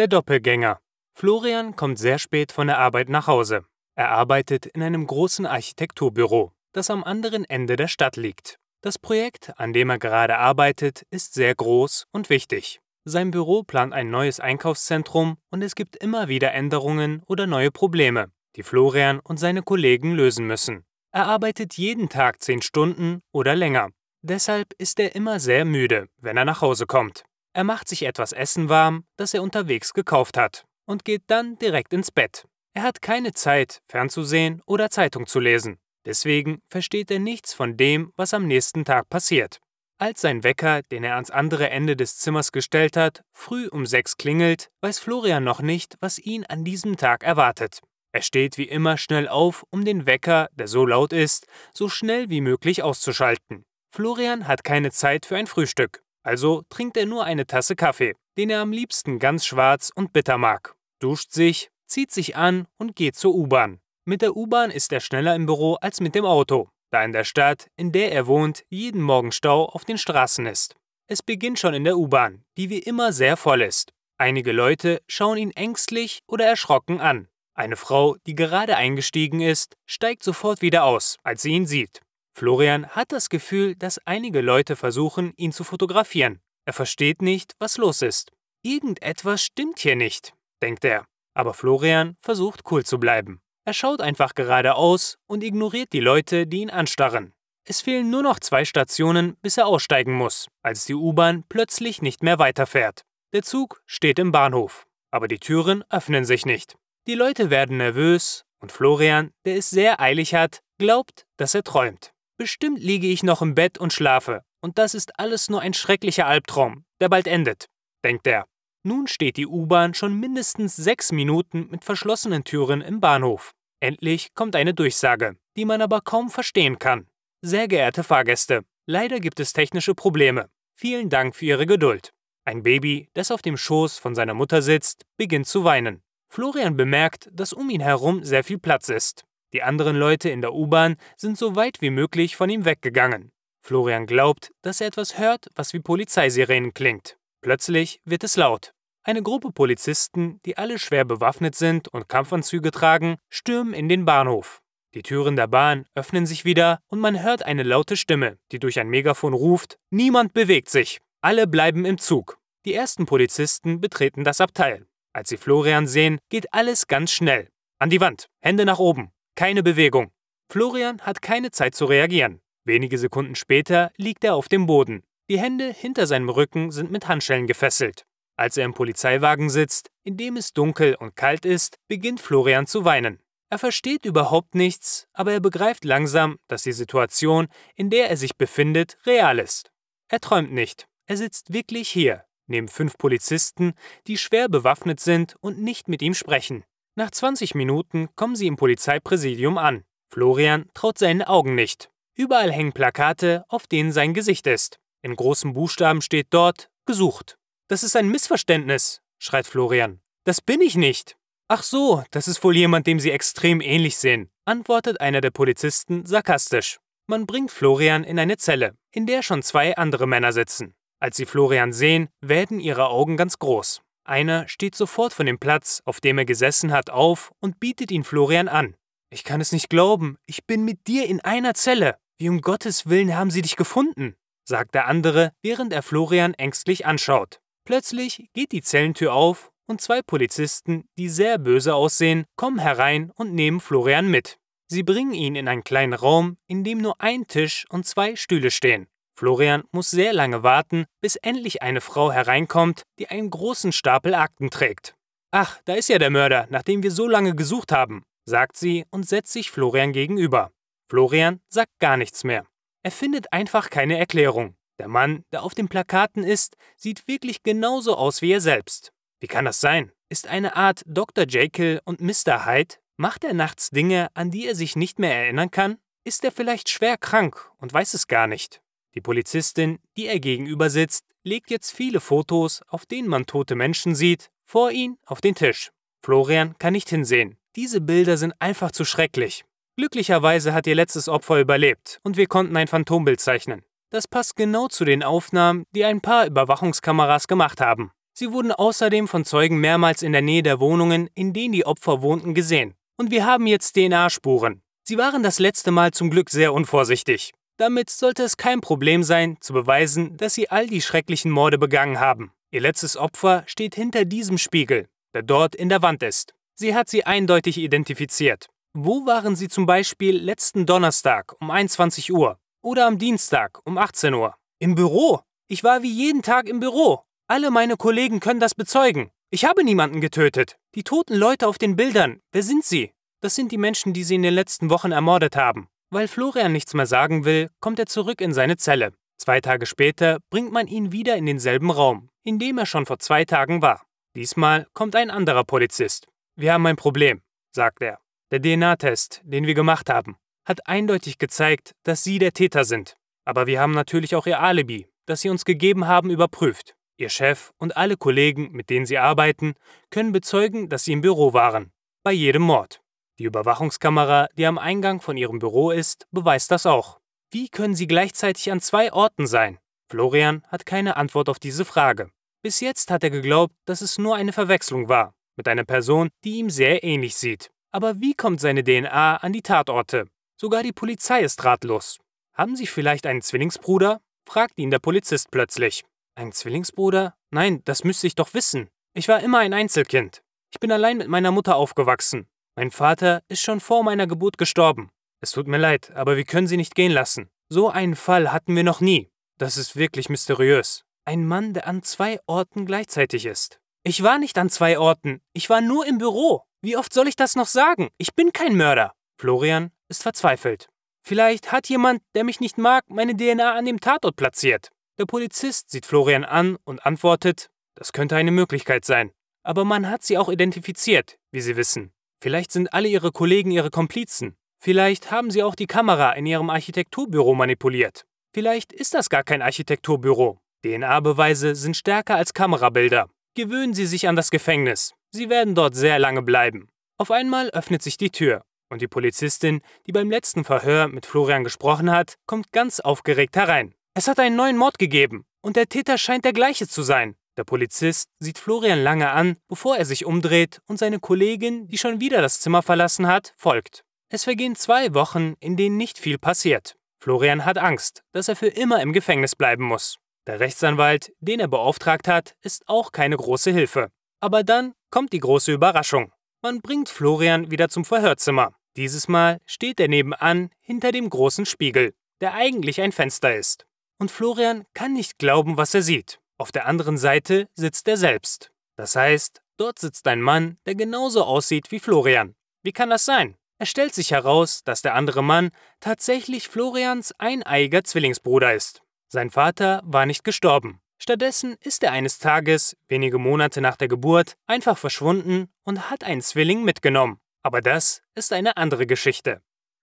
Der Doppelgänger. Florian kommt sehr spät von der Arbeit nach Hause. Er arbeitet in einem großen Architekturbüro, das am anderen Ende der Stadt liegt. Das Projekt, an dem er gerade arbeitet, ist sehr groß und wichtig. Sein Büro plant ein neues Einkaufszentrum und es gibt immer wieder Änderungen oder neue Probleme, die Florian und seine Kollegen lösen müssen. Er arbeitet jeden Tag zehn Stunden oder länger. Deshalb ist er immer sehr müde, wenn er nach Hause kommt. Er macht sich etwas Essen warm, das er unterwegs gekauft hat, und geht dann direkt ins Bett. Er hat keine Zeit, fernzusehen oder Zeitung zu lesen. Deswegen versteht er nichts von dem, was am nächsten Tag passiert. Als sein Wecker, den er ans andere Ende des Zimmers gestellt hat, früh um sechs klingelt, weiß Florian noch nicht, was ihn an diesem Tag erwartet. Er steht wie immer schnell auf, um den Wecker, der so laut ist, so schnell wie möglich auszuschalten. Florian hat keine Zeit für ein Frühstück, also trinkt er nur eine Tasse Kaffee, den er am liebsten ganz schwarz und bitter mag, duscht sich, zieht sich an und geht zur U-Bahn. Mit der U-Bahn ist er schneller im Büro als mit dem Auto, da in der Stadt, in der er wohnt, jeden Morgen Stau auf den Straßen ist. Es beginnt schon in der U-Bahn, die wie immer sehr voll ist. Einige Leute schauen ihn ängstlich oder erschrocken an. Eine Frau, die gerade eingestiegen ist, steigt sofort wieder aus, als sie ihn sieht. Florian hat das Gefühl, dass einige Leute versuchen, ihn zu fotografieren. Er versteht nicht, was los ist. Irgendetwas stimmt hier nicht, denkt er. Aber Florian versucht cool zu bleiben. Er schaut einfach geradeaus und ignoriert die Leute, die ihn anstarren. Es fehlen nur noch zwei Stationen, bis er aussteigen muss, als die U-Bahn plötzlich nicht mehr weiterfährt. Der Zug steht im Bahnhof, aber die Türen öffnen sich nicht. Die Leute werden nervös und Florian, der es sehr eilig hat, glaubt, dass er träumt. Bestimmt liege ich noch im Bett und schlafe, und das ist alles nur ein schrecklicher Albtraum, der bald endet, denkt er. Nun steht die U-Bahn schon mindestens sechs Minuten mit verschlossenen Türen im Bahnhof. Endlich kommt eine Durchsage, die man aber kaum verstehen kann. Sehr geehrte Fahrgäste, leider gibt es technische Probleme. Vielen Dank für Ihre Geduld. Ein Baby, das auf dem Schoß von seiner Mutter sitzt, beginnt zu weinen. Florian bemerkt, dass um ihn herum sehr viel Platz ist. Die anderen Leute in der U-Bahn sind so weit wie möglich von ihm weggegangen. Florian glaubt, dass er etwas hört, was wie Polizeisirenen klingt. Plötzlich wird es laut. Eine Gruppe Polizisten, die alle schwer bewaffnet sind und Kampfanzüge tragen, stürmen in den Bahnhof. Die Türen der Bahn öffnen sich wieder und man hört eine laute Stimme, die durch ein Megafon ruft: Niemand bewegt sich. Alle bleiben im Zug. Die ersten Polizisten betreten das Abteil. Als sie Florian sehen, geht alles ganz schnell. An die Wand, Hände nach oben, keine Bewegung. Florian hat keine Zeit zu reagieren. Wenige Sekunden später liegt er auf dem Boden. Die Hände hinter seinem Rücken sind mit Handschellen gefesselt. Als er im Polizeiwagen sitzt, in dem es dunkel und kalt ist, beginnt Florian zu weinen. Er versteht überhaupt nichts, aber er begreift langsam, dass die Situation, in der er sich befindet, real ist. Er träumt nicht. Er sitzt wirklich hier, neben fünf Polizisten, die schwer bewaffnet sind und nicht mit ihm sprechen. Nach 20 Minuten kommen sie im Polizeipräsidium an. Florian traut seinen Augen nicht. Überall hängen Plakate, auf denen sein Gesicht ist. In großen Buchstaben steht dort gesucht. Das ist ein Missverständnis, schreit Florian. Das bin ich nicht. Ach so, das ist wohl jemand, dem Sie extrem ähnlich sehen, antwortet einer der Polizisten sarkastisch. Man bringt Florian in eine Zelle, in der schon zwei andere Männer sitzen. Als sie Florian sehen, werden ihre Augen ganz groß. Einer steht sofort von dem Platz, auf dem er gesessen hat, auf und bietet ihn Florian an. Ich kann es nicht glauben, ich bin mit dir in einer Zelle. Wie um Gottes Willen haben sie dich gefunden? sagt der andere, während er Florian ängstlich anschaut. Plötzlich geht die Zellentür auf und zwei Polizisten, die sehr böse aussehen, kommen herein und nehmen Florian mit. Sie bringen ihn in einen kleinen Raum, in dem nur ein Tisch und zwei Stühle stehen. Florian muss sehr lange warten, bis endlich eine Frau hereinkommt, die einen großen Stapel Akten trägt. Ach, da ist ja der Mörder, nach dem wir so lange gesucht haben, sagt sie und setzt sich Florian gegenüber. Florian sagt gar nichts mehr. Er findet einfach keine Erklärung. Der Mann, der auf den Plakaten ist, sieht wirklich genauso aus wie er selbst. Wie kann das sein? Ist eine Art Dr. Jekyll und Mr. Hyde? Macht er nachts Dinge, an die er sich nicht mehr erinnern kann? Ist er vielleicht schwer krank und weiß es gar nicht? Die Polizistin, die er gegenüber sitzt, legt jetzt viele Fotos, auf denen man tote Menschen sieht, vor ihn auf den Tisch. Florian kann nicht hinsehen. Diese Bilder sind einfach zu schrecklich. Glücklicherweise hat ihr letztes Opfer überlebt und wir konnten ein Phantombild zeichnen. Das passt genau zu den Aufnahmen, die ein paar Überwachungskameras gemacht haben. Sie wurden außerdem von Zeugen mehrmals in der Nähe der Wohnungen, in denen die Opfer wohnten, gesehen. Und wir haben jetzt DNA-Spuren. Sie waren das letzte Mal zum Glück sehr unvorsichtig. Damit sollte es kein Problem sein, zu beweisen, dass sie all die schrecklichen Morde begangen haben. Ihr letztes Opfer steht hinter diesem Spiegel, der dort in der Wand ist. Sie hat sie eindeutig identifiziert. Wo waren Sie zum Beispiel letzten Donnerstag um 21 Uhr oder am Dienstag um 18 Uhr? Im Büro. Ich war wie jeden Tag im Büro. Alle meine Kollegen können das bezeugen. Ich habe niemanden getötet. Die toten Leute auf den Bildern, wer sind sie? Das sind die Menschen, die sie in den letzten Wochen ermordet haben. Weil Florian nichts mehr sagen will, kommt er zurück in seine Zelle. Zwei Tage später bringt man ihn wieder in denselben Raum, in dem er schon vor zwei Tagen war. Diesmal kommt ein anderer Polizist. Wir haben ein Problem, sagt er. Der DNA-Test, den wir gemacht haben, hat eindeutig gezeigt, dass Sie der Täter sind. Aber wir haben natürlich auch Ihr Alibi, das Sie uns gegeben haben, überprüft. Ihr Chef und alle Kollegen, mit denen Sie arbeiten, können bezeugen, dass Sie im Büro waren. Bei jedem Mord. Die Überwachungskamera, die am Eingang von Ihrem Büro ist, beweist das auch. Wie können Sie gleichzeitig an zwei Orten sein? Florian hat keine Antwort auf diese Frage. Bis jetzt hat er geglaubt, dass es nur eine Verwechslung war, mit einer Person, die ihm sehr ähnlich sieht. Aber wie kommt seine DNA an die Tatorte? Sogar die Polizei ist ratlos. Haben Sie vielleicht einen Zwillingsbruder? fragt ihn der Polizist plötzlich. Ein Zwillingsbruder? Nein, das müsste ich doch wissen. Ich war immer ein Einzelkind. Ich bin allein mit meiner Mutter aufgewachsen. Mein Vater ist schon vor meiner Geburt gestorben. Es tut mir leid, aber wir können Sie nicht gehen lassen. So einen Fall hatten wir noch nie. Das ist wirklich mysteriös. Ein Mann, der an zwei Orten gleichzeitig ist. Ich war nicht an zwei Orten. Ich war nur im Büro. Wie oft soll ich das noch sagen? Ich bin kein Mörder. Florian ist verzweifelt. Vielleicht hat jemand, der mich nicht mag, meine DNA an dem Tatort platziert. Der Polizist sieht Florian an und antwortet, das könnte eine Möglichkeit sein. Aber man hat sie auch identifiziert, wie Sie wissen. Vielleicht sind alle Ihre Kollegen Ihre Komplizen. Vielleicht haben Sie auch die Kamera in Ihrem Architekturbüro manipuliert. Vielleicht ist das gar kein Architekturbüro. DNA-Beweise sind stärker als Kamerabilder. Gewöhnen Sie sich an das Gefängnis. Sie werden dort sehr lange bleiben. Auf einmal öffnet sich die Tür und die Polizistin, die beim letzten Verhör mit Florian gesprochen hat, kommt ganz aufgeregt herein. Es hat einen neuen Mord gegeben und der Täter scheint der gleiche zu sein. Der Polizist sieht Florian lange an, bevor er sich umdreht und seine Kollegin, die schon wieder das Zimmer verlassen hat, folgt. Es vergehen zwei Wochen, in denen nicht viel passiert. Florian hat Angst, dass er für immer im Gefängnis bleiben muss. Der Rechtsanwalt, den er beauftragt hat, ist auch keine große Hilfe. Aber dann kommt die große Überraschung. Man bringt Florian wieder zum Verhörzimmer. Dieses Mal steht er nebenan hinter dem großen Spiegel, der eigentlich ein Fenster ist. Und Florian kann nicht glauben, was er sieht. Auf der anderen Seite sitzt er selbst. Das heißt, dort sitzt ein Mann, der genauso aussieht wie Florian. Wie kann das sein? Es stellt sich heraus, dass der andere Mann tatsächlich Florians eineiiger Zwillingsbruder ist. Sein Vater war nicht gestorben. Stattdessen ist er eines Tages, wenige Monate nach der Geburt, einfach verschwunden und hat einen Zwilling mitgenommen. Aber das ist eine andere Geschichte.